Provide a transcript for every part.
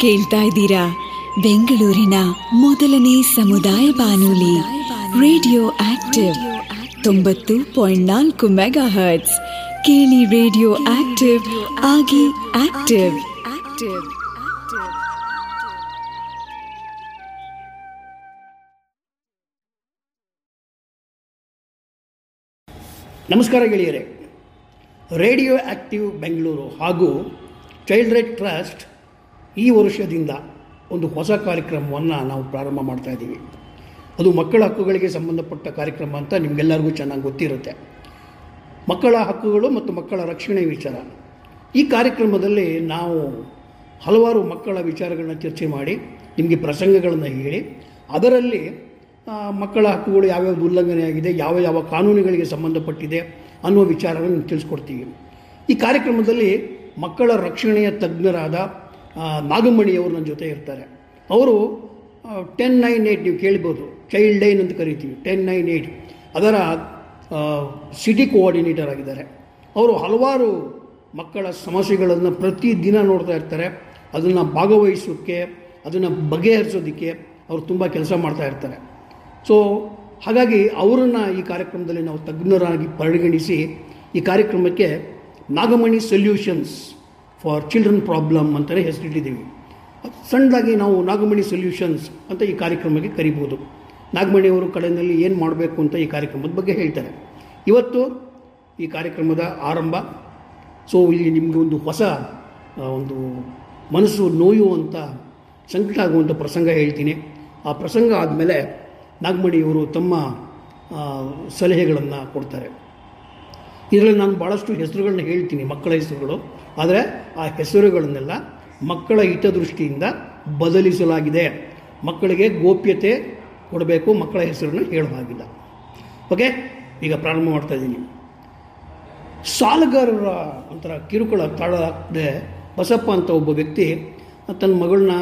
ಕೇಳ್ತಾ ಇದ್ದೀರಾ? ಬೆಂಗಳೂರಿನ ಮೊದಲನೇ ಸಮುದಾಯ ಬಾನುಲಿ, ರೇಡಿಯೋ ಆಕ್ಟಿವ್, ತೊಂಬತ್ತು ಪಾಯಿಂಟ್ ನಾಲ್ಕು ಮೆಗಾ ಹರ್ಟ್ಸ್ ಕೇಳಿ ರೇಡಿಯೋ ಆಕ್ಟಿವ್, ಆಗಿ ಆಕ್ಟಿವ್ ಆಕ್ಟಿವ್. ನಮಸ್ಕಾರ ಗೆಳೆಯರೆ. ರೇಡಿಯೋ ಆಕ್ಟಿವ್ ಬೆಂಗಳೂರು ಹಾಗೂ ಚೈಲ್ಡ್ ರೈಟ್ ಟ್ರಸ್ಟ್ ಈ ವರ್ಷದಿಂದ ಒಂದು ಹೊಸ ಕಾರ್ಯಕ್ರಮವನ್ನು ನಾವು ಪ್ರಾರಂಭ ಮಾಡ್ತಾ ಇದ್ದೀವಿ. ಅದು ಮಕ್ಕಳ ಹಕ್ಕುಗಳಿಗೆ ಸಂಬಂಧಪಟ್ಟ ಕಾರ್ಯಕ್ರಮ ಅಂತ ನಿಮಗೆಲ್ಲರಿಗೂ ಚೆನ್ನಾಗಿ ಗೊತ್ತಿರುತ್ತೆ. ಮಕ್ಕಳ ಹಕ್ಕುಗಳು ಮತ್ತು ಮಕ್ಕಳ ರಕ್ಷಣೆ ವಿಚಾರ. ಈ ಕಾರ್ಯಕ್ರಮದಲ್ಲಿ ನಾವು ಹಲವಾರು ಮಕ್ಕಳ ವಿಚಾರಗಳನ್ನ ಚರ್ಚೆ ಮಾಡಿ, ನಿಮಗೆ ಪ್ರಸಂಗಗಳನ್ನು ಹೇಳಿ, ಅದರಲ್ಲಿ ಮಕ್ಕಳ ಹಕ್ಕುಗಳು ಯಾವ್ಯಾವ ಉಲ್ಲಂಘನೆಯಾಗಿದೆ ಯಾವ ಯಾವ ಕಾನೂನುಗಳಿಗೆ ಸಂಬಂಧಪಟ್ಟಿದೆ ಅನ್ನುವ ವಿಚಾರವನ್ನು ತಿಳಿಸ್ಕೊಡ್ತೀವಿ. ಈ ಕಾರ್ಯಕ್ರಮದಲ್ಲಿ ಮಕ್ಕಳ ರಕ್ಷಣೆಯ ತಜ್ಞರಾದ ನಾಗಮಣಿಯವರು ನನ್ನ ಜೊತೆ ಇರ್ತಾರೆ. ಅವರು ಟೆನ್ ನೈನ್ ಏಯ್ಟ್ ನೀವು ಕೇಳ್ಬೋದು. ಚೈಲ್ಡ್ ಲೈನ್ ಅಂತ ಕರಿತೀವಿ. ಟೆನ್ ನೈನ್ ಏಯ್ಟ್ ಅದರ ಸಿಟಿ ಕೋಆರ್ಡಿನೇಟರ್ ಆಗಿದ್ದಾರೆ. ಅವರು ಹಲವಾರು ಮಕ್ಕಳ ಸಮಸ್ಯೆಗಳನ್ನು ಪ್ರತಿದಿನ ನೋಡ್ತಾ ಇರ್ತಾರೆ. ಅದನ್ನು ಭಾಗವಹಿಸೋಕ್ಕೆ ಅದನ್ನು ಬಗೆಹರಿಸೋದಕ್ಕೆ ಅವರು ತುಂಬ ಕೆಲಸ ಮಾಡ್ತಾ ಇರ್ತಾರೆ. ಸೊ ಹಾಗಾಗಿ ಅವರನ್ನು ಈ ಕಾರ್ಯಕ್ರಮದಲ್ಲಿ ನಾವು ತಜ್ಞರಾಗಿ ಪರಿಗಣಿಸಿ ಈ ಕಾರ್ಯಕ್ರಮಕ್ಕೆ Nagamani solutions for children problem ಅಂತಲೇ ಹೆಸರಿಟ್ಟಿದ್ದೀವಿ. ಸಣ್ಣದಾಗಿ ನಾವು ನಾಗಮಣಿ ಸೊಲ್ಯೂಷನ್ಸ್ ಅಂತ ಈ ಕಾರ್ಯಕ್ರಮಕ್ಕೆ ಕರಿಬೋದು. ನಾಗಮಣಿಯವರು ಕಡೆಯಲ್ಲಿ ಏನು ಮಾಡಬೇಕು ಅಂತ ಈ ಕಾರ್ಯಕ್ರಮದ ಬಗ್ಗೆ ಹೇಳ್ತಾರೆ. ಇವತ್ತು ಈ ಕಾರ್ಯಕ್ರಮದ ಆರಂಭ. ಸೊ ಇಲ್ಲಿ ನಿಮಗೆ ಒಂದು ಹೊಸ ಒಂದು ಮನಸ್ಸು ನೋಯುವಂಥ ಸಂಕಟ ಆಗುವಂಥ ಪ್ರಸಂಗ ಹೇಳ್ತೀನಿ. ಆ ಪ್ರಸಂಗ ಆದಮೇಲೆ ನಾಗಮಣಿಯವರು ತಮ್ಮ ಸಲಹೆಗಳನ್ನು ಕೊಡ್ತಾರೆ. ಇದರಲ್ಲಿ ನಾನು ಭಾಳಷ್ಟು ಹೆಸರುಗಳನ್ನ ಹೇಳ್ತೀನಿ, ಮಕ್ಕಳ ಹೆಸರುಗಳು. ಆದರೆ ಆ ಹೆಸರುಗಳನ್ನೆಲ್ಲ ಮಕ್ಕಳ ಹಿತದೃಷ್ಟಿಯಿಂದ ಬದಲಿಸಲಾಗಿದೆ. ಮಕ್ಕಳಿಗೆ ಗೋಪ್ಯತೆ ಕೊಡಬೇಕು, ಮಕ್ಕಳ ಹೆಸರನ್ನು ಹೇಳೋ ಹಾಗಿಲ್ಲ. ಓಕೆ ಈಗ ಪ್ರಾರಂಭ ಮಾಡ್ತಾ ಇದ್ದೀನಿ. ಸಾಲಗಾರರ ಒಂಥರ ಕಿರುಕುಳ ತಾಳದೆ ಬಸಪ್ಪ ಅಂತ ಒಬ್ಬ ವ್ಯಕ್ತಿ ತನ್ನ ಮಗಳನ್ನ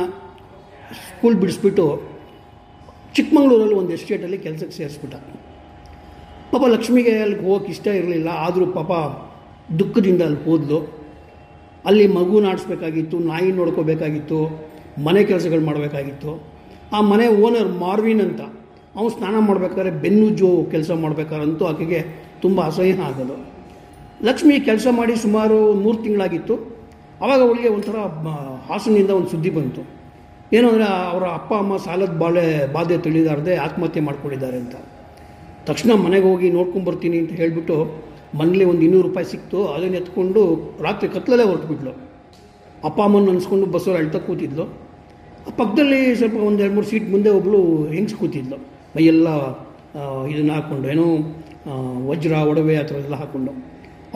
ಸ್ಕೂಲ್ ಬಿಡಿಸ್ಬಿಟ್ಟು ಚಿಕ್ಕಮಗಳೂರಲ್ಲಿ ಒಂದು ಎಸ್ಟೇಟಲ್ಲಿ ಕೆಲಸಕ್ಕೆ ಸೇರಿಸ್ಬಿಟ್ಟ. ಪಾಪ ಲಕ್ಷ್ಮಿಗೆ ಅಲ್ಲಿಗೆ ಹೋಗೋಕೆ ಇಷ್ಟ ಇರಲಿಲ್ಲ. ಆದರೂ ಪಾಪ ದುಃಖದಿಂದ ಅಲ್ಲಿ ಹೋದ್ಲು. ಅಲ್ಲಿ ಮಗು ನಾಡಿಸ್ಬೇಕಾಗಿತ್ತು, ನಾಯಿ ನೋಡ್ಕೋಬೇಕಾಗಿತ್ತು, ಮನೆ ಕೆಲಸಗಳು ಮಾಡಬೇಕಾಗಿತ್ತು. ಆ ಮನೆ ಓನರ್ ಮಾರ್ವಿನ್ ಅಂತ, ಅವನು ಸ್ನಾನ ಮಾಡಬೇಕಾದ್ರೆ ಜೋ ಕೆಲಸ ಮಾಡಬೇಕಾದ್ರಂತೂ ಆಕೆಗೆ ತುಂಬ ಅಸಹ್ಯ ಆಗೋದು. ಲಕ್ಷ್ಮಿ ಕೆಲಸ ಮಾಡಿ ಸುಮಾರು ಮೂರು ತಿಂಗಳಾಗಿತ್ತು. ಆವಾಗ ಅವಳಿಗೆ ಒಂಥರ ಹಾಸನದಿಂದ ಹಾಸನಿಂದ ಒಂದು ಸುದ್ದಿ ಬಂತು. ಏನು ಅಂದರೆ ಅವರ ಅಪ್ಪ ಅಮ್ಮ ಸಾಲದ ಬಾಳೆ, ಬಾಧೆ ತಿಳಿದಾರದೆ ಆತ್ಮಹತ್ಯೆ ಮಾಡ್ಕೊಂಡಿದ್ದಾರೆ ಅಂತ. ತಕ್ಷಣ ಮನೆಗೆ ಹೋಗಿ ನೋಡ್ಕೊಂಬರ್ತೀನಿ ಅಂತ ಹೇಳಿಬಿಟ್ಟು ಮನೇಲಿ ಒಂದು ಇನ್ನೂರು ರೂಪಾಯಿ ಸಿಕ್ತು, ಅದನ್ನು ಎತ್ಕೊಂಡು ರಾತ್ರಿ ಕತ್ಲಲ್ಲೇ ಹೊರಟುಬಿಟ್ಲು. ಅಪ್ಪ, ಅಮ್ಮನ ಅನ್ಸ್ಕೊಂಡು ಬಸ್ಸಲ್ಲಿ ಅಳ್ತಾ ಕೂತಿದ್ಲು. ಆ ಪಕ್ಕದಲ್ಲಿ ಸ್ವಲ್ಪ ಒಂದು ಎರಡು ಮೂರು ಸೀಟ್ ಮುಂದೆ ಒಬ್ಬಳು ಹೆಂಗ್ಸ್ ಕೂತಿದ್ಲು. ಮೈಯೆಲ್ಲ ಇದನ್ನು ಹಾಕ್ಕೊಂಡು ಏನೋ ವಜ್ರ, ಒಡವೆ ಆ ಥರ ಎಲ್ಲ ಹಾಕ್ಕೊಂಡು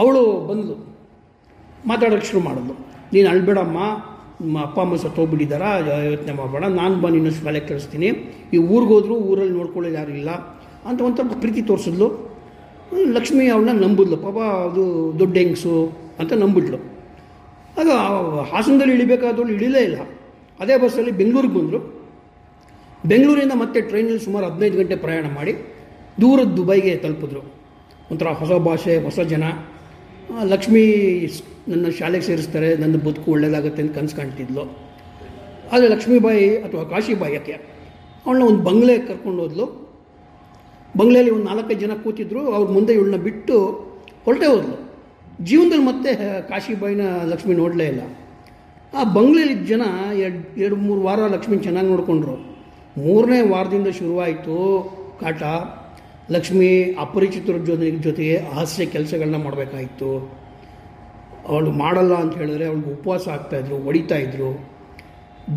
ಅವಳು ಬಂದಳು ಮಾತಾಡೋಕ್ಕೆ ಶುರು ಮಾಡಿದ್ಲು. ನೀನು ಅಳ್ಬೇಡಮ್ಮ, ನಿಮ್ಮ ಅಪ್ಪ, ಅಮ್ಮ ಸತ್ತೋಗ್ಬಿಟ್ಟಿದ್ದಾರ ಯೋಚನೆ ಮಾಡಬೇಡ, ನಾನು ಬಂದು ಇನ್ನಷ್ಟು ಶಾಲೆಗೆ ಕಳಿಸ್ತೀನಿ. ಈ ಊರಿಗೋದ್ರು ಊರಲ್ಲಿ ನೋಡ್ಕೊಳ್ಳೋದು ಯಾರು ಇಲ್ಲ. ಅಂತ ಒಂಥರ ಪ್ರೀತಿ ತೋರಿಸಿದ್ಲು. ಲಕ್ಷ್ಮೀ ಅವಳನ್ನ ನಂಬಿದ್ಲು. ಪಾಪ ಅದು ದೊಡ್ಡ ಹೆಂಗಸು ಅಂತ ನಂಬಿಟ್ಲು ಆಗ ಹಾಸನದಲ್ಲಿ ಇಳಿಬೇಕಾದವಳು ಇಳಿಲೇ ಇಲ್ಲ. ಅದೇ ಬಸ್ಸಲ್ಲಿ ಬೆಂಗಳೂರಿಗೆ ಬಂದರು. ಬೆಂಗಳೂರಿಂದ ಮತ್ತೆ ಟ್ರೈನಲ್ಲಿ ಸುಮಾರು ಹದಿನೈದು ಗಂಟೆ ಪ್ರಯಾಣ ಮಾಡಿ ದೂರದ ದುಬೈಗೆ ತಲುಪಿದ್ರು. ಒಂಥರ ಹೊಸ ಭಾಷೆ, ಹೊಸ ಜನ. ಲಕ್ಷ್ಮೀ ನನ್ನ ಶಾಲೆಗೆ ಸೇರಿಸ್ತಾರೆ. ನನ್ನ ಬದುಕು ಒಳ್ಳೇದಾಗುತ್ತೆ ಅಂತ ಕನಸು ಕಾಣ್ತಿದ್ಲು. ಆದರೆ ಲಕ್ಷ್ಮೀಬಾಯಿ ಅಥವಾ ಕಾಶಿಬಾಯಿ ಯಾಕೆ? ಅವಳನ್ನ ಒಂದು ಬಂಗ್ಲೆ ಕರ್ಕೊಂಡು ಹೋದ್ಲು. ಬಂಗ್ಲೆಯಲ್ಲಿ ಒಂದು ನಾಲ್ಕೈದು ಜನ ಕೂತಿದ್ರು, ಅವ್ರ ಮುಂದೆ ಇವಳನ್ನ ಬಿಟ್ಟು ಹೊರಟೇ ಹೋದ್ಲು ಜೀವನದಲ್ಲಿ ಮತ್ತೆ ಕಾಶಿಬಾಯಿನ ಲಕ್ಷ್ಮಿ ನೋಡಲೇ ಇಲ್ಲ. ಆ ಬಂಗ್ಲೆಯಲ್ಲಿ ಜನ ಎರಡು ಎರಡು, ಮೂರು ವಾರ ಲಕ್ಷ್ಮಿ ಚೆನ್ನಾಗಿ ನೋಡಿಕೊಂಡ್ರು. ಮೂರನೇ ವಾರದಿಂದ ಶುರುವಾಯಿತು ಕಾಟ. ಲಕ್ಷ್ಮಿ ಅಪರಿಚಿತರ ಜೊತೆ, ಜೊತೆಗೆ ಹಾಸ್ಯ ಕೆಲಸಗಳನ್ನ ಮಾಡಬೇಕಾಯಿತು. ಅವಳು ಮಾಡಲ್ಲ ಅಂತ ಹೇಳಿದ್ರೆ ಅವಳಿಗೆ ಉಪವಾಸ ಆಗ್ತಾಯಿದ್ರು ಹೊಡಿತಾ ಇದ್ರು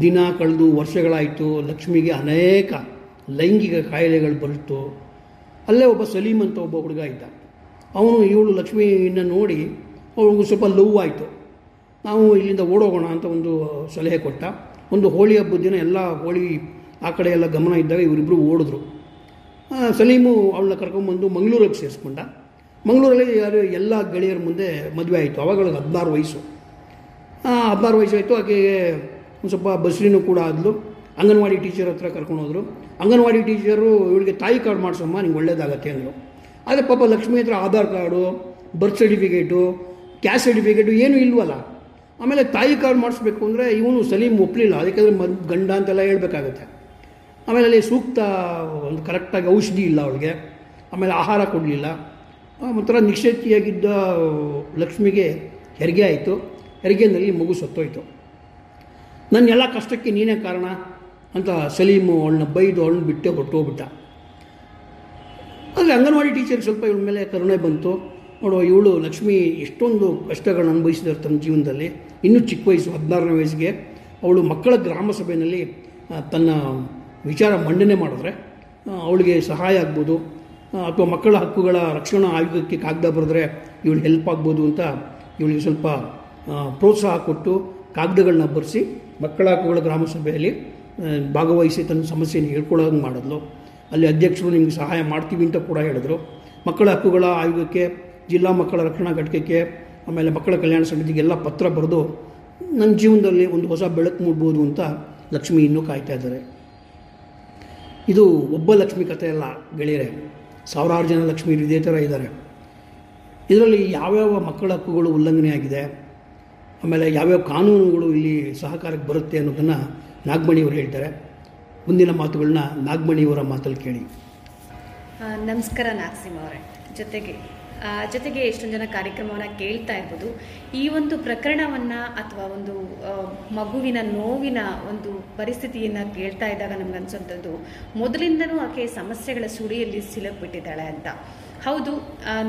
ದಿನ ಕಳೆದು ವರ್ಷಗಳಾಯಿತು, ಲಕ್ಷ್ಮಿಗೆ ಅನೇಕ ಲೈಂಗಿಕ ಕಾಯಿಲೆಗಳು ಬಂತು. ಅಲ್ಲೇ ಒಬ್ಬ ಸಲೀಮ್ ಅಂತ ಒಬ್ಬ ಹುಡುಗ ಇದ್ದ. ಅವನು ಇವಳು ಲಕ್ಷ್ಮಿನ ನೋಡಿ ಅವಳಿಗೂ ಸ್ವಲ್ಪ ಲವ್ ಆಯಿತು. ನಾವು ಇಲ್ಲಿಂದ ಓಡೋಗೋಣ ಅಂತ ಒಂದು ಸಲಹೆ ಕೊಟ್ಟ. ಒಂದು ಹೋಳಿ ಹಬ್ಬದ ದಿನ ಎಲ್ಲ ಹೋಳಿ ಆ ಕಡೆ ಎಲ್ಲ ಗಮನ ಇದ್ದಾಗ ಇವರಿಬ್ಬರು ಓಡಿದ್ರು. ಸಲೀಮು ಅವಳನ್ನ ಕರ್ಕೊಂಬಂದು ಮಂಗಳೂರಿಗೆ ಸೇರಿಸ್ಕೊಂಡ. ಮಂಗಳೂರಲ್ಲಿ ಯಾರು ಎಲ್ಲ ಗೆಳೆಯರ ಮುಂದೆ ಮದುವೆ ಆಯಿತು. ಅವಾಗ ಹದಿನಾರು ವಯಸ್ಸು. ಹದಿನಾರು ವಯಸ್ಸು ಆಯಿತು ಆಕೆಗೆ ಒಂದು ಸ್ವಲ್ಪ ಬಸ್ರಿನೂ ಕೂಡ ಆದ್ಲು. ಅಂಗನವಾಡಿ ಟೀಚರ್ ಹತ್ರ ಕರ್ಕೊಂಡು ಹೋದರು. ಅಂಗನವಾಡಿ ಟೀಚರು ಇವಳಿಗೆ ತಾಯಿ ಕಾರ್ಡ್ ಮಾಡಿಸಮ್ಮ, ನಿಂಗೆ ಒಳ್ಳೇದಾಗತ್ತೆ ಅಂದರು. ಆದರೆ ಪಾಪ ಲಕ್ಷ್ಮಿ ಹತ್ರ Aadhaar card birth certificate caste certificate ಏನೂ ಇಲ್ವಲ್ಲ. ಆಮೇಲೆ ತಾಯಿ ಕಾರ್ಡ್ ಮಾಡಿಸ್ಬೇಕು ಅಂದರೆ ಇವನು ಸಲೀಮ್ ಒಪ್ಪಲಿಲ್ಲ ಅದಕ್ಕಾದ್ರೆ ಮದ್ ಗಂಡ ಅಂತೆಲ್ಲ ಹೇಳಬೇಕಾಗತ್ತೆ. ಆಮೇಲೆ ಅಲ್ಲಿ ಸೂಕ್ತ ಒಂದು ಕರೆಕ್ಟಾಗಿ ಔಷಧಿ ಇಲ್ಲ ಅವಳಿಗೆ. ಆಮೇಲೆ ಆಹಾರ ಕೊಡಲಿಲ್ಲ. ಒಂಥರ ನಿಶ್ಚಯಿಯಾಗಿದ್ದ ಲಕ್ಷ್ಮಿಗೆ ಹೆರಿಗೆ ಆಯಿತು. ಹೆರಿಗೆನಲ್ಲಿ ಮಗು ಸತ್ತೋಯ್ತು. ನನ್ನ ಎಲ್ಲ ಕಷ್ಟಕ್ಕೆ ನೀನೇ ಕಾರಣ. ಅಂತ ಸಲೀಮು ಅವಳನ್ನ ಬೈದು ಅವಳನ್ನ ಬಿಟ್ಟೆ ಹೊರಟೋಗ್ಬಿಟ್ಟ. ಆದರೆ ಅಂಗನವಾಡಿ ಟೀಚರ್ ಸ್ವಲ್ಪ ಇವಳ ಮೇಲೆ ಕರುಣೆ ಬಂತು. ನೋಡುವ ಇವಳು ಲಕ್ಷ್ಮಿ ಎಷ್ಟೊಂದು ಕಷ್ಟಗಳನ್ನ ಅನುಭವಿಸಿದಾರೆ ತನ್ನ ಜೀವನದಲ್ಲಿ. ಇನ್ನೂ ಚಿಕ್ಕ ವಯಸ್ಸು ಹದಿನಾರನೇ ವಯಸ್ಸಿಗೆ ಅವಳು ಮಕ್ಕಳ ಗ್ರಾಮ ಸಭೆಯಲ್ಲಿ ತನ್ನ ವಿಚಾರ ಮಂಡನೆ ಮಾಡಿದ್ರೆ ಅವಳಿಗೆ ಸಹಾಯ ಆಗ್ಬೋದು. ಅಥವಾ ಮಕ್ಕಳ ಹಕ್ಕುಗಳ ರಕ್ಷಣಾ ಆಯೋಗಕ್ಕೆ ಕಾಗದ ಬರೆದ್ರೆ ಇವಳು ಹೆಲ್ಪ್ ಆಗ್ಬೋದು ಅಂತ ಇವಳಿಗೆ ಸ್ವಲ್ಪ ಪ್ರೋತ್ಸಾಹ ಕೊಟ್ಟು ಕಾಗದಗಳನ್ನ ಬರೆಸಿ ಮಕ್ಕಳ ಹಕ್ಕುಗಳ ಗ್ರಾಮ ಸಭೆಯಲ್ಲಿ ಆ, ಭಾಗವಹಿಸಿ ತನ್ನ ಸಮಸ್ಯೆನ ಹೇಳ್ಕೊಳ್ಳೋಂಗೆ ಮಾಡಿದ್ಲು. ಅಲ್ಲಿ ಅಧ್ಯಕ್ಷರು ನಿಮಗೆ ಸಹಾಯ ಮಾಡ್ತೀವಿ ಅಂತ ಕೂಡ ಹೇಳಿದ್ರು. ಮಕ್ಕಳ ಹಕ್ಕುಗಳ ಆಯೋಗಕ್ಕೆ, ಜಿಲ್ಲಾ ಮಕ್ಕಳ ರಕ್ಷಣಾ ಘಟಕಕ್ಕೆ, ಆಮೇಲೆ ಮಕ್ಕಳ ಕಲ್ಯಾಣ ಸಮಿತಿಗೆಲ್ಲ ಪತ್ರ ಬರೆದು ನನ್ನ ಜೀವನದಲ್ಲಿ ಒಂದು ಹೊಸ ಬೆಳಕು ಮೂಡ್ಬೋದು ಅಂತ ಲಕ್ಷ್ಮಿ ಇನ್ನೂ ಕಾಯ್ತಾ ಇದ್ದಾರೆ. ಇದು ಒಬ್ಬ ಲಕ್ಷ್ಮಿ ಕಥೆ ಅಲ್ಲ ಗೆಳೆಯರೆ. ಸಾವಿರಾರು ಜನ ಲಕ್ಷ್ಮಿ ಇದೇ ಥರ ಇದ್ದಾರೆ. ಇದರಲ್ಲಿ ಯಾವ್ಯಾವ ಮಕ್ಕಳ ಹಕ್ಕುಗಳು ಉಲ್ಲಂಘನೆ ಆಗಿದೆ ಆಮೇಲೆ ಯಾವ್ಯಾವ ಕಾನೂನುಗಳು ಇಲ್ಲಿ ಸಹಕಾರಕ್ಕೆ ಬರುತ್ತೆ ಅನ್ನೋದನ್ನು ನಾಗಮಣಿಯವರು ಹೇಳ್ತಾರೆ, ಮುಂದಿನ ಮಾತುಗಳನ್ನ ನಾಗಮಣಿಯವರ ಮಾತಲ್ಲಿ ಕೇಳಿ. ನಮಸ್ಕಾರ ನಾಗಸಿಂಹ ಅವರೇ. ಜೊತೆಗೆ ಜೊತೆಗೆ ಎಷ್ಟೊಂದು ಜನ ಕಾರ್ಯಕ್ರಮವನ್ನು ಕೇಳ್ತಾ ಇರ್ಬೋದು. ಈ ಒಂದು ಪ್ರಕರಣವನ್ನು ಅಥವಾ ಒಂದು ಮಗುವಿನ ನೋವಿನ ಒಂದು ಪರಿಸ್ಥಿತಿಯನ್ನು ಕೇಳ್ತಾ ಇದ್ದಾಗ ನಮ್ಗೆ ಅನ್ಸೋಂಥದ್ದು, ಮೊದಲಿಂದನೂ ಆಕೆ ಸಮಸ್ಯೆಗಳ ಸುಳಿಯಲ್ಲಿ ಸಿಲುಕ್ಬಿಟ್ಟಿದ್ದಾಳೆ ಅಂತ. ಹೌದು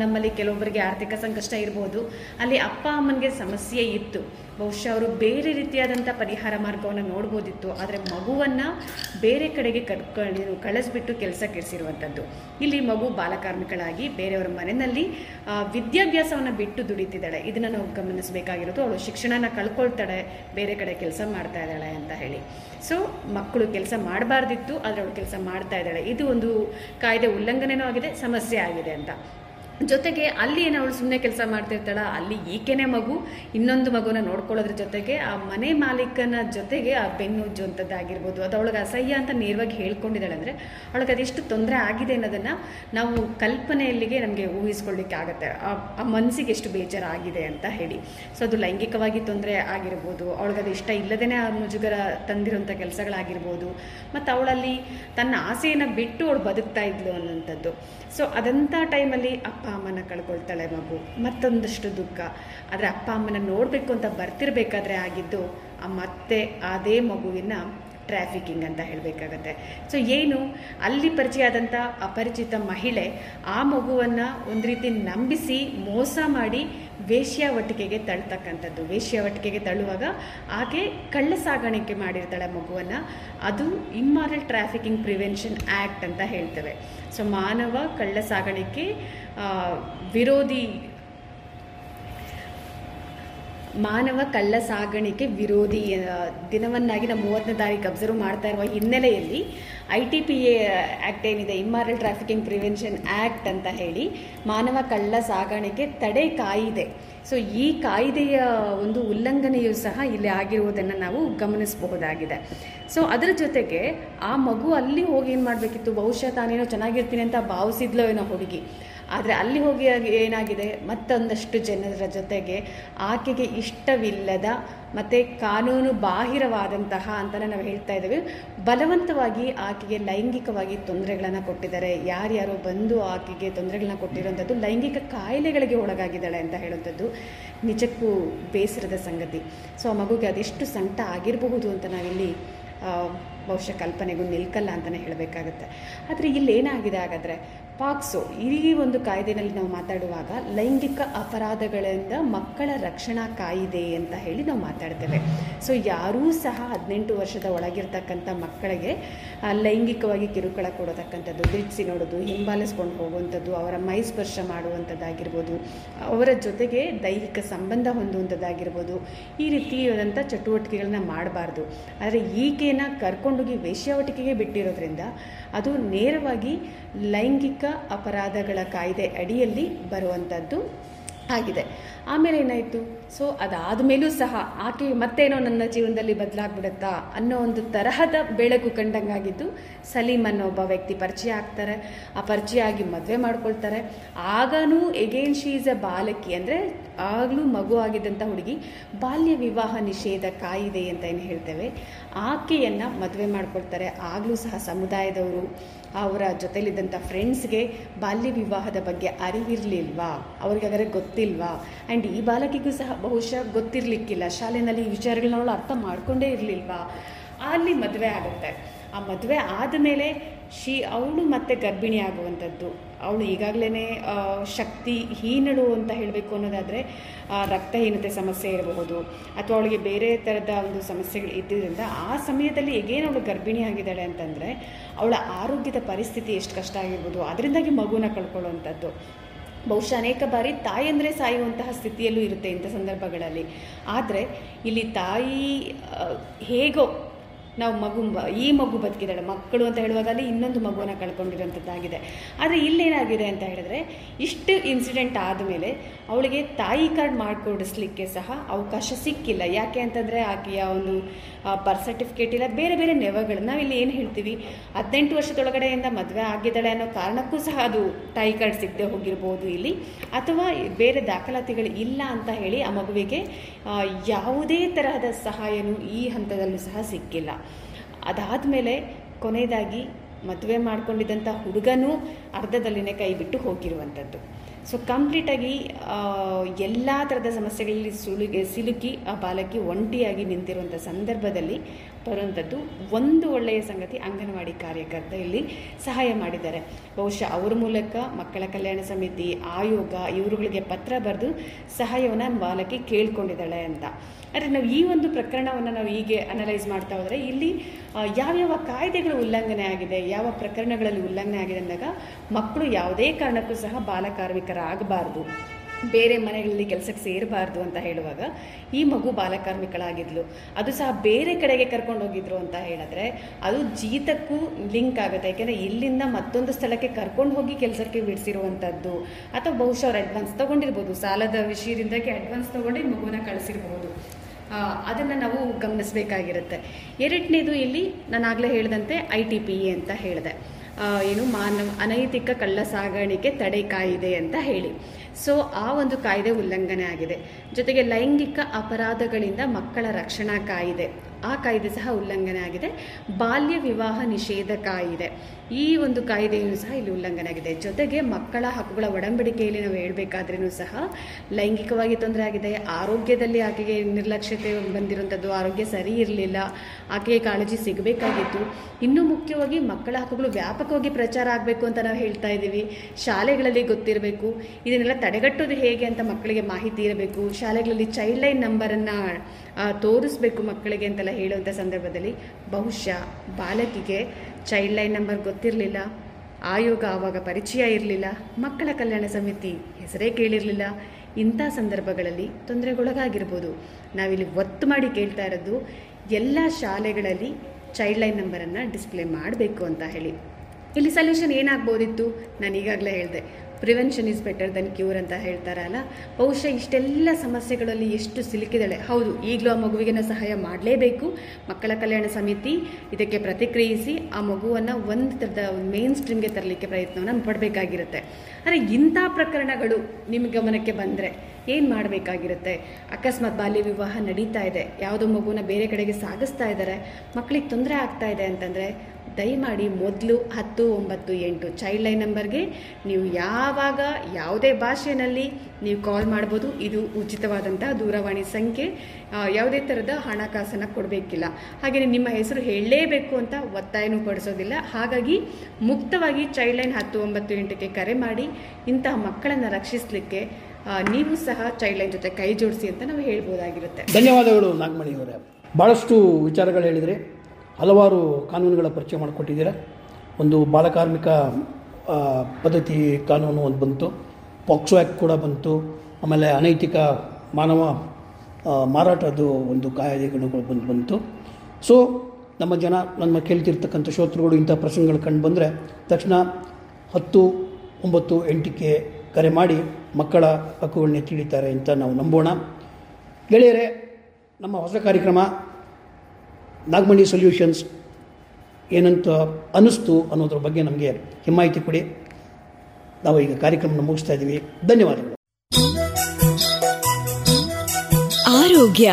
ನಮ್ಮಲ್ಲಿ ಕೆಲವೊಬ್ಬರಿಗೆ ಆರ್ಥಿಕ ಸಂಕಷ್ಟ ಇರ್ಬೋದು. ಅಲ್ಲಿ ಅಪ್ಪ ಅಮ್ಮನಿಗೆ ಸಮಸ್ಯೆ ಇತ್ತು. ಬಹುಶಃ ಅವರು ಬೇರೆ ರೀತಿಯಾದಂಥ ಪರಿಹಾರ ಮಾರ್ಗವನ್ನು ನೋಡ್ಬೋದಿತ್ತು, ಆದರೆ ಮಗುವನ್ನು ಬೇರೆ ಕಡೆಗೆ ಕರ್ಕೊಂಡು ಕಳಿಸ್ಬಿಟ್ಟು ಕೆಲಸ ಕೆಡಿಸಿರುವಂಥದ್ದು ಇಲ್ಲಿ ಮಗು ಬಾಲಕಾರ್ಮಿಕಳಾಗಿ ಬೇರೆಯವರ ಮನೆಯಲ್ಲಿ ವಿದ್ಯಾಭ್ಯಾಸವನ್ನು ಬಿಟ್ಟು ದುಡಿತಿದ್ದಾಳೆ. ಇದನ್ನು ನಾವು ಗಮನಿಸಬೇಕಾಗಿರೋದು, ಅವಳು ಶಿಕ್ಷಣನ ಕಳ್ಕೊಳ್ತಾಳೆ, ಬೇರೆ ಕಡೆ ಕೆಲಸ ಮಾಡ್ತಾ ಇದ್ದಾಳೆ ಅಂತ ಹೇಳಿ. ಸೊ ಮಕ್ಕಳು ಕೆಲಸ ಮಾಡಬಾರ್ದಿತ್ತು, ಆದರೆ ಅವಳು ಕೆಲಸ ಮಾಡ್ತಾ ಇದ್ದಾಳೆ. ಇದು ಒಂದು ಕಾಯ್ದೆ ಉಲ್ಲಂಘನೆನೂ ಆಗಿದೆ, ಸಮಸ್ಯೆ ಆಗಿದೆ ಅಂತ. ಜೊತೆಗೆ ಅಲ್ಲಿ ಏನು ಅವಳು ಸುಮ್ಮನೆ ಕೆಲಸ ಮಾಡ್ತಿರ್ತಾಳ, ಅಲ್ಲಿ ಈಕೆನೇ ಮಗು, ಇನ್ನೊಂದು ಮಗುನ ನೋಡ್ಕೊಳ್ಳೋದ್ರ ಜೊತೆಗೆ ಆ ಮನೆ ಮಾಲೀಕನ ಜೊತೆಗೆ ಆ ಬೆನ್ನು ಉಜ್ಜುವಂಥದ್ದಾಗಿರ್ಬೋದು ಅದು ಅವಳಿಗೆ ಅಸಹ್ಯ ಅಂತ ನೇರವಾಗಿ ಹೇಳ್ಕೊಂಡಿದ್ದಾಳೆ ಅಂದರೆ ಅವಳಿಗೆ ಅದೆಷ್ಟು ತೊಂದರೆ ಆಗಿದೆ ಅನ್ನೋದನ್ನು ನಾವು ಕಲ್ಪನೆಯಲ್ಲಿಗೆ ನಮಗೆ ಊಹಿಸ್ಕೊಳ್ಳಿಕ್ಕೆ ಆಗುತ್ತೆ. ಆ ಮನಸ್ಸಿಗೆ ಎಷ್ಟು ಬೇಜಾರಾಗಿದೆ ಅಂತ ಹೇಳಿ. ಸೊ ಅದು ಲೈಂಗಿಕವಾಗಿ ತೊಂದರೆ ಆಗಿರ್ಬೋದು, ಅವಳಿಗೆ ಅದು ಇಷ್ಟ ಇಲ್ಲದೇ ಆ ಮುಜುಗರ ತಂದಿರೋಂಥ ಕೆಲಸಗಳಾಗಿರ್ಬೋದು, ಮತ್ತು ಅವಳಲ್ಲಿ ತನ್ನ ಆಸೆಯನ್ನು ಬಿಟ್ಟು ಅವಳು ಬದುಕ್ತಾ ಇದ್ಲು ಅನ್ನೋಂಥದ್ದು ಸೊ ಅದಂಥ ಟೈಮಲ್ಲಿ ಅಪ್ಪ ಅಮ್ಮನ ಕಳ್ಕೊಳ್ತಾಳೆ ಮಗು, ಮತ್ತೊಂದಷ್ಟು ದುಃಖ. ಆದರೆ ಅಪ್ಪ ಅಮ್ಮನ ನೋಡಬೇಕು ಅಂತ ಬರ್ತಿರಬೇಕಾದ್ರೆ ಆಗಿದ್ದು ಆ ಮತ್ತೆ ಅದೇ ಮಗುವಿನ ಟ್ರಾಫಿಕಿಂಗ್ ಅಂತ ಹೇಳಬೇಕಾಗತ್ತೆ. ಸೊ ಏನು? ಅಲ್ಲಿ ಪರಿಚಯ ಆದಂಥ ಅಪರಿಚಿತ ಮಹಿಳೆ ಆ ಮಗುವನ್ನು ಒಂದು ರೀತಿ ನಂಬಿಸಿ ಮೋಸ ಮಾಡಿ ವೇಶ್ಯಾವಟಿಕೆಗೆ ತಳ್ತಕ್ಕಂಥದ್ದು. ವೇಶ್ಯಾವಟಿಕೆಗೆ ತಳ್ಳುವಾಗ ಆಕೆ ಕಳ್ಳ ಸಾಗಾಣಿಕೆ ಮಾಡಿರ್ತಾಳೆ ಮಗುವನ್ನು. ಅದು ಇಮ್ಮಾರಲ್ ಟ್ರಾಫಿಕಿಂಗ್ ಪ್ರಿವೆನ್ಷನ್ ಆ್ಯಕ್ಟ್ ಅಂತ ಹೇಳ್ತೇವೆ. ಸೊ ಮಾನವ ಕಳ್ಳ ಸಾಗಾಣಿಕೆ ವಿರೋಧಿ ಮಾನವ ಕಳ್ಳ ಸಾಗಾಣಿಕೆ ವಿರೋಧಿ ದಿನವನ್ನಾಗಿ ನಾವು ಮೂವತ್ತನೇ ತಾರೀಕು ಅಬ್ಸರ್ವ್ ಮಾಡ್ತಾ ಇರುವ ಹಿನ್ನೆಲೆಯಲ್ಲಿ I T P A act ಏನಿದೆ? ಇಮ್ಮಾರಲ್ ಟ್ರಾಫಿಕಿಂಗ್ ಪ್ರಿವೆನ್ಷನ್ ಆ್ಯಕ್ಟ್ ಅಂತ ಹೇಳಿ ಮಾನವ ಕಳ್ಳ ಸಾಗಾಣಿಕೆ ತಡೆ ಕಾಯಿದೆ. ಸೊ ಈ ಕಾಯ್ದೆಯ ಒಂದು ಉಲ್ಲಂಘನೆಯೂ ಸಹ ಇಲ್ಲಿ ಆಗಿರುವುದನ್ನು ನಾವು ಗಮನಿಸಬಹುದಾಗಿದೆ. ಸೊ ಅದರ ಜೊತೆಗೆ ಆ ಮಗು ಅಲ್ಲಿ ಹೋಗಿ ಏನು ಮಾಡಬೇಕಿತ್ತು? ಬಹುಶಃ ತಾನೇನೋ ಚೆನ್ನಾಗಿರ್ತೀನಿ ಅಂತ ಭಾವಿಸಿದ್ಲೋ ಏನೋ ಹುಡುಗಿ. ಆದರೆ ಅಲ್ಲಿ ಹೋಗಿ ಏನಾಗಿದೆ? ಮತ್ತೊಂದಷ್ಟು ಜನರ ಜೊತೆಗೆ ಆಕೆಗೆ ಇಷ್ಟವಿಲ್ಲದ ಮತ್ತು ಕಾನೂನು ಬಾಹಿರವಾದಂತಹ ಅಂತಲೇ ನಾವು ಹೇಳ್ತಾ ಇದ್ದೇವೆ. ಬಲವಂತವಾಗಿ ಆಕೆಗೆ ಲೈಂಗಿಕವಾಗಿ ತೊಂದರೆಗಳನ್ನು ಕೊಟ್ಟಿದ್ದಾರೆ. ಯಾರ್ಯಾರೋ ಬಂದು ಆಕೆಗೆ ತೊಂದರೆಗಳನ್ನ ಕೊಟ್ಟಿರೋಂಥದ್ದು ಲೈಂಗಿಕ ಕಾಯಿಲೆಗಳಿಗೆ ಒಳಗಾಗಿದ್ದಾಳೆ ಅಂತ ಹೇಳುವಂಥದ್ದು ನಿಜಕ್ಕೂ ಬೇಸರದ ಸಂಗತಿ. ಸೊ, ಆ ಮಗುಗೆ ಅದೆಷ್ಟು ಸಂಕಟ ಆಗಿರಬಹುದು ಅಂತ ನಾವಿಲ್ಲಿ ಬಹುಶಃ ಕಲ್ಪನೆಗೂ ನಿಲ್ಕಲ್ಲ ಅಂತಲೇ ಹೇಳಬೇಕಾಗತ್ತೆ. ಆದರೆ ಇಲ್ಲಿ ಏನಾಗಿದೆ ಹಾಗಾದರೆ? ಪಾಕ್ಸೋ ಈ ಒಂದು ಕಾಯ್ದೆನಲ್ಲಿ ನಾವು ಮಾತಾಡುವಾಗ ಲೈಂಗಿಕ ಅಪರಾಧಗಳಿಂದ ಮಕ್ಕಳ ರಕ್ಷಣಾ ಕಾಯಿದೆ ಅಂತ ಹೇಳಿ ನಾವು ಮಾತಾಡ್ತೇವೆ. ಸೊ ಯಾರೂ ಸಹ ಹದಿನೆಂಟು ವರ್ಷದ ಒಳಗಿರ್ತಕ್ಕಂಥ ಮಕ್ಕಳಿಗೆ ಲೈಂಗಿಕವಾಗಿ ಕಿರುಕುಳ ಕೊಡತಕ್ಕಂಥದ್ದು ದಿಟ್ಸಿ ನೋಡೋದು, ಹಿಂಬಾಲಿಸ್ಕೊಂಡು ಹೋಗುವಂಥದ್ದು, ಅವರ ಮೈ ಸ್ಪರ್ಶ ಮಾಡುವಂಥದ್ದಾಗಿರ್ಬೋದು, ಅವರ ಜೊತೆಗೆ ದೈಹಿಕ ಸಂಬಂಧ ಹೊಂದುವಂಥದ್ದಾಗಿರ್ಬೋದು, ಈ ರೀತಿಯಾದಂಥ ಚಟುವಟಿಕೆಗಳನ್ನ ಮಾಡಬಾರ್ದು. ಆದರೆ ಈಕೆನ ಕರ್ಕೊಂಡೋಗಿ ವೇಶ್ಯಾವಟಿಕೆಗೆ ಬಿಟ್ಟಿರೋದ್ರಿಂದ ಅದು ನೇರವಾಗಿ ಲೈಂಗಿಕ ಅಪರಾಧಗಳ ಕಾಯ್ದೆ ಅಡಿಯಲ್ಲಿ ಬರುವಂಥದ್ದು ಆಗಿದೆ. ಆಮೇಲೆ ಏನಾಯಿತು? ಸೊ ಅದಾದ ಮೇಲೂ ಸಹ ಆಕೆ ಮತ್ತೇನೋ ನನ್ನ ಜೀವನದಲ್ಲಿ ಬದಲಾಗ್ಬಿಡುತ್ತಾ ಅನ್ನೋ ಒಂದು ತರಹದ ಬೆಳಕು ಕಂಡಂಗಾಗಿದ್ದು ಸಲೀಮ್ ಅನ್ನೋ ಒಬ್ಬ ವ್ಯಕ್ತಿ ಪರಿಚಯ ಆಗ್ತಾರೆ. ಆ ಪರಿಚಯ ಆಗಿ ಮದುವೆ ಮಾಡ್ಕೊಳ್ತಾರೆ. ಆಗನೂ ಎಗೇನ್ ಶಿ ಈಸ್ ಅ ಬಾಲಕಿ ಅಂದರೆ ಆಗಲೂ ಮಗು ಆಗಿದ್ದಂಥ ಹುಡುಗಿ ಬಾಲ್ಯ ವಿವಾಹ ನಿಷೇಧ ಕಾಯಿದೆ ಅಂತ ಏನು ಹೇಳ್ತೇವೆ. ಆಕೆಯನ್ನು ಮದುವೆ ಮಾಡ್ಕೊಳ್ತಾರೆ. ಆಗಲೂ ಸಹ ಸಮುದಾಯದವರು ಅವರ ಜೊತೆಲಿದ್ದಂಥ ಫ್ರೆಂಡ್ಸ್ಗೆ ಬಾಲ್ಯ ವಿವಾಹದ ಬಗ್ಗೆ ಅರಿವಿರಲಿಲ್ವಾ? ಅವ್ರಿಗೆ ಅದರ ಗೊತ್ತಿಲ್ವಾ? ಆ್ಯಂಡ್ ಈ ಬಾಲಕಿಗೂ ಸಹ ಬಹುಶಃ ಗೊತ್ತಿರಲಿಕ್ಕಿಲ್ಲ. ಶಾಲೆಯಲ್ಲಿ ಈ ವಿಚಾರಗಳನ್ನ ಅವಳು ಅರ್ಥ ಮಾಡಿಕೊಂಡೇ ಇರಲಿಲ್ವಾ? ಅಲ್ಲಿ ಮದುವೆ ಆಗುತ್ತೆ. ಆ ಮದುವೆ ಆದಮೇಲೆ ಶಿ, ಅವಳು ಮತ್ತೆ ಗರ್ಭಿಣಿ ಆಗುವಂಥದ್ದು. ಅವಳು ಈಗಾಗಲೇ ಶಕ್ತಿ ಹೀನಳು ಅಂತ ಹೇಳಬೇಕು ಅನ್ನೋದಾದರೆ ರಕ್ತಹೀನತೆ ಸಮಸ್ಯೆ ಇರಬಹುದು. ಅಥವಾ ಅವಳಿಗೆ ಬೇರೆ ಥರದ ಒಂದು ಸಮಸ್ಯೆಗಳು ಇದ್ದಿದ್ದರಿಂದ ಆ ಸಮಯದಲ್ಲಿ ಹೇಗೇನು ಅವಳು ಗರ್ಭಿಣಿ ಆಗಿದ್ದಾಳೆ ಅಂತಂದರೆ, ಅವಳ ಆರೋಗ್ಯದ ಪರಿಸ್ಥಿತಿ ಎಷ್ಟು ಕಷ್ಟ ಆಗಿರ್ಬೋದು. ಅದರಿಂದಾಗಿ ಮಗುನ ಕಳ್ಕೊಳ್ಳುವಂಥದ್ದು. ಬಹುಶಃ ಅನೇಕ ಬಾರಿ ತಾಯಂದರೆ ಸಾಯುವಂತಹ ಸ್ಥಿತಿಯಲ್ಲೂ ಇರುತ್ತೆ ಇಂಥ ಸಂದರ್ಭಗಳಲ್ಲಿ. ಆದರೆ ಇಲ್ಲಿ ತಾಯಿ ಹೇಗೋ ನಾವು ಮಗು ಈ ಮಗು ಬದುಕಿದ್ದಾಳೆ, ಮಕ್ಕಳು ಅಂತ ಹೇಳುವಾಗ ಅಲ್ಲಿ ಇನ್ನೊಂದು ಮಗುವನ್ನು ಕಳ್ಕೊಂಡಿರೋಂಥದ್ದಾಗಿದೆ ಆದರೆ ಇಲ್ಲೇನಾಗಿದೆ ಅಂತ ಹೇಳಿದ್ರೆ, ಇಷ್ಟು ಇನ್ಸಿಡೆಂಟ್ ಆದಮೇಲೆ ಅವಳಿಗೆ ತಾಯಿ ಕಾರ್ಡ್ ಮಾಡಿಕೊಡಿಸ್ಲಿಕ್ಕೆ ಸಹ ಅವಕಾಶ ಸಿಕ್ಕಿಲ್ಲ. ಯಾಕೆ ಅಂತಂದರೆ ಆಕೆಯ ಒಂದು ಬರ್ತ್ ಸರ್ಟಿಫಿಕೇಟ್ ಇಲ್ಲ, ಬೇರೆ ಬೇರೆ ನೆವಗಳು ನಾವಿಲ್ಲಿ ಏನು ಹೇಳ್ತೀವಿ? ಹದಿನೆಂಟು ವರ್ಷದೊಳಗಡೆಯಿಂದ ಮದುವೆ ಆಗಿದ್ದಾಳೆ ಅನ್ನೋ ಕಾರಣಕ್ಕೂ ಸಹ ಅದು ತಾಯಿ ಕಾರ್ಡ್ ಸಿಗದೆ ಹೋಗಿರ್ಬೋದು ಇಲ್ಲಿ. ಅಥವಾ ಬೇರೆ ದಾಖಲಾತಿಗಳು ಇಲ್ಲ ಅಂತ ಹೇಳಿ ಆ ಮಗುವಿಗೆ ಯಾವುದೇ ತರಹದ ಸಹಾಯನೂ ಈ ಹಂತದಲ್ಲೂ ಸಹ ಸಿಕ್ಕಿಲ್ಲ. ಅದಾದಮೇಲೆ ಕೊನೆಯದಾಗಿ ಮದುವೆ ಮಾಡಿಕೊಂಡಿದ್ದಂಥ ಹುಡುಗನೂ ಅರ್ಧದಲ್ಲಿನೇ ಕೈ ಬಿಟ್ಟು ಹೋಗಿರುವಂಥದ್ದು. ಸೊ ಕಂಪ್ಲೀಟಾಗಿ ಎಲ್ಲ ಥರದ ಸಮಸ್ಯೆಗಳಲ್ಲಿ ಸುಳುಗೆ ಸಿಲುಕಿ, ಆ ಬಾಲಕಿ ಒಂಟಿಯಾಗಿ ನಿಂತಿರುವಂಥ ಸಂದರ್ಭದಲ್ಲಿ ಬರುವಂಥದ್ದು ಒಂದು ಒಳ್ಳೆಯ ಸಂಗತಿ ಅಂಗನವಾಡಿ ಕಾರ್ಯಕರ್ತ ಇಲ್ಲಿ ಸಹಾಯ ಮಾಡಿದ್ದಾರೆ. ಬಹುಶಃ ಅವ್ರ ಮೂಲಕ ಮಕ್ಕಳ ಕಲ್ಯಾಣ ಸಮಿತಿ, ಆಯೋಗ ಇವರುಗಳಿಗೆ ಪತ್ರ ಬರೆದು ಸಹಾಯವನ್ನು ಬಾಲಕಿ ಕೇಳ್ಕೊಂಡಿದ್ದಾಳೆ ಅಂತ. ಆದರೆ ನಾವು ಈ ಒಂದು ಪ್ರಕರಣವನ್ನು ನಾವು ಹೀಗೆ ಅನಲೈಸ್ ಮಾಡ್ತಾ ಹೋದರೆ ಇಲ್ಲಿ ಯಾವ್ಯಾವ ಕಾಯ್ದೆಗಳು ಉಲ್ಲಂಘನೆ ಆಗಿದೆ, ಯಾವ ಪ್ರಕರಣಗಳಲ್ಲಿ ಉಲ್ಲಂಘನೆ ಆಗಿದೆ ಅಂದಾಗ ಮಕ್ಕಳು ಯಾವುದೇ ಕಾರಣಕ್ಕೂ ಸಹ ಬಾಲಕಾರ್ಮಿಕರಾಗಬಾರ್ದು. ಬೇರೆ ಮನೆಗಳಲ್ಲಿ ಕೆಲಸಕ್ಕೆ ಸೇರಬಾರ್ದು ಅಂತ ಹೇಳುವಾಗ ಈ ಮಗು ಬಾಲಕಾರ್ಮಿಕಳಾಗಿದ್ಲು. ಅದು ಸಹ ಬೇರೆ ಕಡೆಗೆ ಕರ್ಕೊಂಡು ಹೋಗಿದ್ರು ಅಂತ ಹೇಳಿದ್ರೆ ಅದು ಜೀತಕ್ಕೂ ಲಿಂಕ್ ಆಗುತ್ತೆ. ಯಾಕೆಂದರೆ ಇಲ್ಲಿಂದ ಮತ್ತೊಂದು ಸ್ಥಳಕ್ಕೆ ಕರ್ಕೊಂಡು ಹೋಗಿ ಕೆಲಸಕ್ಕೆ ಬಿಡಿಸಿರುವಂಥದ್ದು. ಅಥವಾ ಬಹುಶಃ ಅವ್ರು ಅಡ್ವಾನ್ಸ್ ತೊಗೊಂಡಿರ್ಬೋದು. ಸಾಲದ ವಿಷಯದಿಂದಾಗಿ ಅಡ್ವಾನ್ಸ್ ತೊಗೊಂಡು ಮಗುನ ಮಗುವನ್ನ ಕಳಿಸಿರ್ಬೋದು ಅದನ್ನು ನಾವು ಗಮನಿಸಬೇಕಾಗಿರುತ್ತೆ. ಎರಡನೇದು ಇಲ್ಲಿ ನಾನು ಆಗಲೇ ಹೇಳಿದಂತೆ ಐ ಟಿ ಪಿ ಎ ಅಂತ ಹೇಳಿದೆ. ಏನು ಮಾನವ ಅನೈತಿಕ ಕಳ್ಳ ಸಾಗಾಣಿಕೆ ತಡೆ ಕಾಯಿದೆ ಅಂತ ಹೇಳಿ. ಸೊ ಆ ಒಂದು ಕಾಯ್ದೆ ಉಲ್ಲಂಘನೆ ಆಗಿದೆ. ಜೊತೆಗೆ ಲೈಂಗಿಕ ಅಪರಾಧಗಳಿಂದ ಮಕ್ಕಳ ರಕ್ಷಣಾ ಕಾಯಿದೆ, ಆ ಕಾಯ್ದೆ ಸಹ ಉಲ್ಲಂಘನೆ ಆಗಿದೆ. ಬಾಲ್ಯ ವಿವಾಹ ನಿಷೇಧ ಕಾಯಿದೆ ಈ ಒಂದು ಕಾಯ್ದೆಯೂ ಸಹ ಇಲ್ಲಿ ಉಲ್ಲಂಘನೆ ಆಗಿದೆ ಜೊತೆಗೆ ಮಕ್ಕಳ ಹಕ್ಕುಗಳ ಒಡಂಬಡಿಕೆಯಲ್ಲಿ ನಾವು ಹೇಳ್ಬೇಕಾದ್ರೂ ಸಹ ಲೈಂಗಿಕವಾಗಿ ತೊಂದರೆ ಆಗಿದೆ. ಆರೋಗ್ಯದಲ್ಲಿ ಆಕೆಗೆ ನಿರ್ಲಕ್ಷ್ಯತೆ ಬಂದಿರುವಂಥದ್ದು, ಆರೋಗ್ಯ ಸರಿ ಇರಲಿಲ್ಲ, ಆಕೆಗೆ ಕಾಳಜಿ ಸಿಗಬೇಕಾಗಿತ್ತು. ಇನ್ನೂ ಮುಖ್ಯವಾಗಿ ಮಕ್ಕಳ ಹಕ್ಕುಗಳು ವ್ಯಾಪಕವಾಗಿ ಪ್ರಚಾರ ಆಗಬೇಕು ಅಂತ ನಾವು ಹೇಳ್ತಾ ಇದ್ದೀವಿ. ಶಾಲೆಗಳಲ್ಲಿ ಗೊತ್ತಿರಬೇಕು. ಇದನ್ನೆಲ್ಲ ತಡೆಗಟ್ಟೋದು ಹೇಗೆ ಅಂತ ಮಕ್ಕಳಿಗೆ ಮಾಹಿತಿ ಇರಬೇಕು. ಶಾಲೆಗಳಲ್ಲಿ ಚೈಲ್ಡ್ ಲೈನ್ ನಂಬರನ್ನು ತೋರಿಸ್ಬೇಕು ಮಕ್ಕಳಿಗೆ ಅಂತೆಲ್ಲ ಹೇಳುವಂಥ ಸಂದರ್ಭದಲ್ಲಿ ಬಹುಶಃ ಬಾಲಕಿಗೆ ಚೈಲ್ಡ್ ಲೈನ್ ನಂಬರ್ ಗೊತ್ತಿರಲಿಲ್ಲ. ಆಯೋಗ ಆವಾಗ ಪರಿಚಯ ಇರಲಿಲ್ಲ. ಮಕ್ಕಳ ಕಲ್ಯಾಣ ಸಮಿತಿ ಹೆಸರೇ ಕೇಳಿರಲಿಲ್ಲ. ಇಂಥ ಸಂದರ್ಭಗಳಲ್ಲಿ ತೊಂದರೆಗೊಳಗಾಗಿರ್ಬೋದು. ನಾವಿಲ್ಲಿ ಒತ್ತು ಮಾಡಿ ಕೇಳ್ತಾ ಇರೋದು, ಎಲ್ಲ ಶಾಲೆಗಳಲ್ಲಿ ಚೈಲ್ಡ್ ಲೈನ್ ನಂಬರನ್ನು ಡಿಸ್ಪ್ಲೇ ಮಾಡಬೇಕು ಅಂತ ಹೇಳಿ. ಇಲ್ಲಿ ಸೊಲ್ಯೂಷನ್ ಏನಾಗ್ಬೋದಿತ್ತು? ನಾನು ಈಗಾಗಲೇ ಹೇಳಿದೆ. Prevention is better than cure ಅಂತ ಹೇಳ್ತಾರಲ್ಲ? ಬಹುಶಃ ಇಷ್ಟೆಲ್ಲ ಸಮಸ್ಯೆಗಳಲ್ಲಿ ಎಷ್ಟು ಸಿಲುಕಿದಾಳೆ? ಹೌದು, ಈಗಲೂ ಆ ಮಗುವಿಗೆ ಸಹಾಯ ಮಾಡಲೇಬೇಕು. ಮಕ್ಕಳ ಕಲ್ಯಾಣ ಸಮಿತಿ ಇದಕ್ಕೆ ಪ್ರತಿಕ್ರಿಯಿಸಿ ಆ ಮಗುವನ್ನು ಒಂದು ಥರದ ಮೇನ್ ಸ್ಟ್ರೀಮ್ಗೆ ತರಲಿಕ್ಕೆ ಪ್ರಯತ್ನವನ್ನು ಪಡಬೇಕಾಗಿರುತ್ತೆ. ಆದರೆ ಇಂಥ ಪ್ರಕರಣಗಳು ನಿಮ್ಮ ಗಮನಕ್ಕೆ ಬಂದರೆ ಏನು ಮಾಡಬೇಕಾಗಿರುತ್ತೆ? ಅಕಸ್ಮಾತ್ ಬಾಲ್ಯ ವಿವಾಹ ನಡೀತಾ ಇದೆ. ಯಾವುದೋ ಮಗುನ ಬೇರೆ ಕಡೆಗೆ ಸಾಗಿಸ್ತಾ ಇದ್ದಾರೆ ಮಕ್ಕಳಿಗೆ ತೊಂದರೆ ಆಗ್ತಾ ಇದೆ ಅಂತಂದರೆ ದಯಮಾಡಿ ಮೊದಲು ಹತ್ತು ಒಂಬತ್ತು ಎಂಟು ಚೈಲ್ಡ್ ಲೈನ್ ನಂಬರ್ಗೆ ನೀವು ಯಾವಾಗ ಯಾವುದೇ ಭಾಷೆಯಲ್ಲಿ ನೀವು ಕಾಲ್ ಮಾಡ್ಬೋದು, ಇದು ಉಚಿತವಾದಂತಹ ದೂರವಾಣಿ ಸಂಖ್ಯೆ. ಯಾವುದೇ ಥರದ ಹಣಕಾಸನ್ನು ಕೊಡಬೇಕಿಲ್ಲ. ಹಾಗೆಯೇ ನಿಮ್ಮ ಹೆಸರು ಹೇಳಲೇಬೇಕು ಅಂತ ಒತ್ತಾಯನೂ ಪಡಿಸೋದಿಲ್ಲ. ಹಾಗಾಗಿ ಮುಕ್ತವಾಗಿ ಚೈಲ್ಡ್ ಲೈನ್ ಹತ್ತು ಒಂಬತ್ತು ಎಂಟಕ್ಕೆ ಕರೆ ಮಾಡಿ, ಇಂತಹ ಮಕ್ಕಳನ್ನು ರಕ್ಷಿಸಲಿಕ್ಕೆ ನೀವು ಸಹ ಚೈಲ್ಡ್ ಲೈನ್ ಜೊತೆ ಕೈ ಜೋಡಿಸಿ ಅಂತ ನಾವು ಹೇಳ್ಬೋದಾಗಿರುತ್ತೆ. ಧನ್ಯವಾದಗಳು ನಾಗಮಣಿ ಅವರೇ ಭಾಳಷ್ಟು ವಿಚಾರಗಳು ಹೇಳಿದರೆ. ಹಲವಾರು ಕಾನೂನುಗಳ ಪರಿಚಯ ಮಾಡಿಕೊಟ್ಟಿದ್ದೀರಾ. ಒಂದು ಬಾಲಕಾರ್ಮಿಕ ಪದ್ಧತಿ ಕಾನೂನು ಒಂದು ಬಂತು. ಪಾಕ್ಸೋ ಆ್ಯಕ್ಟ್ ಕೂಡ ಬಂತು. ಆಮೇಲೆ ಅನೈತಿಕ ಮಾನವ ಮಾರಾಟದ್ದು ಒಂದು ಕಾಯ್ದೆಗಳು ಬಂದು ಬಂತು. ಸೊ ನಮ್ಮ ಜನ ನಮ್ಮ ಕೇಳ್ತಿರ್ತಕ್ಕಂಥ ಶ್ರೋತೃಗಳು ಇಂಥ ಪ್ರಸಂಗಗಳು ಕಂಡು ಬಂದರೆ ತಕ್ಷಣ ಹತ್ತು ಒಂಬತ್ತು ಎಂಟಕ್ಕೆ ಕರೆ ಮಾಡಿ ಮಕ್ಕಳ ಹಕ್ಕುಗಳನ್ನ ತಿಳಿತಾರೆ ಅಂತ ನಾವು ನಂಬೋಣ. ಗೆಳೆಯರೇ, ನಮ್ಮ ಹೊಸ ಕಾರ್ಯಕ್ರಮ ನಾಗಮಣಿ ಸೊಲ್ಯೂಷನ್ಸ್ ಏನಂತ ಅನ್ನಿಸ್ತು ಅನ್ನೋದ್ರ ಬಗ್ಗೆ ನಮಗೆ ಹಿಮಾಯಿತಿ ಕೊಡಿ. ನಾವು ಈಗ ಕಾರ್ಯಕ್ರಮನ ಮುಗಿಸ್ತಾ ಇದ್ದೀವಿ ಧನ್ಯವಾದಗಳು. ಆರೋಗ್ಯ,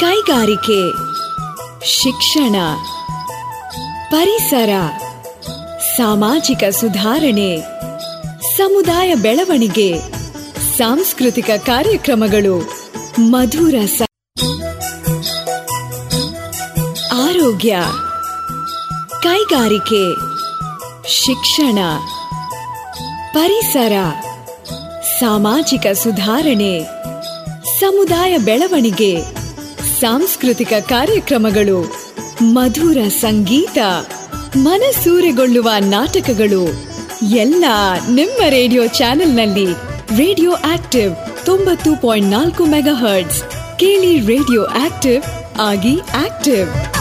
ಕೈಗಾರಿಕೆ, ಶಿಕ್ಷಣ, ಪರಿಸರ, ಸಾಮಾಜಿಕ ಸುಧಾರಣೆ, ಸಮುದಾಯ ಬೆಳವಣಿಗೆ, ಸಾಂಸ್ಕೃತಿಕ ಕಾರ್ಯಕ್ರಮಗಳು, ಮಧುರ ಆರೋಗ್ಯ, ಕೈಗಾರಿಕೆ, ಶಿಕ್ಷಣ, ಪರಿಸರ, ಸಾಮಾಜಿಕ ಸುಧಾರಣೆ, ಸಮುದಾಯ ಬೆಳವಣಿಗೆ, ಸಾಂಸ್ಕೃತಿಕ ಕಾರ್ಯಕ್ರಮಗಳು, ಮಧುರ ಸಂಗೀತ, ಮನಸೂರೆಗೊಳ್ಳುವ ನಾಟಕಗಳು, ಎಲ್ಲ ನಿಮ್ಮ ರೇಡಿಯೋ ಚಾನೆಲ್ನಲ್ಲಿ ರೇಡಿಯೋ ಆಕ್ಟಿವ್ ತೊಂಬತ್ತು ಪಾಯಿಂಟ್ ನಾಲ್ಕು ಮೆಗಾ ಹರ್ಟ್ಸ್. ಕೇಳಿ ರೇಡಿಯೋ ಆಕ್ಟಿವ್ ಆಗಿ ಆಕ್ಟಿವ್.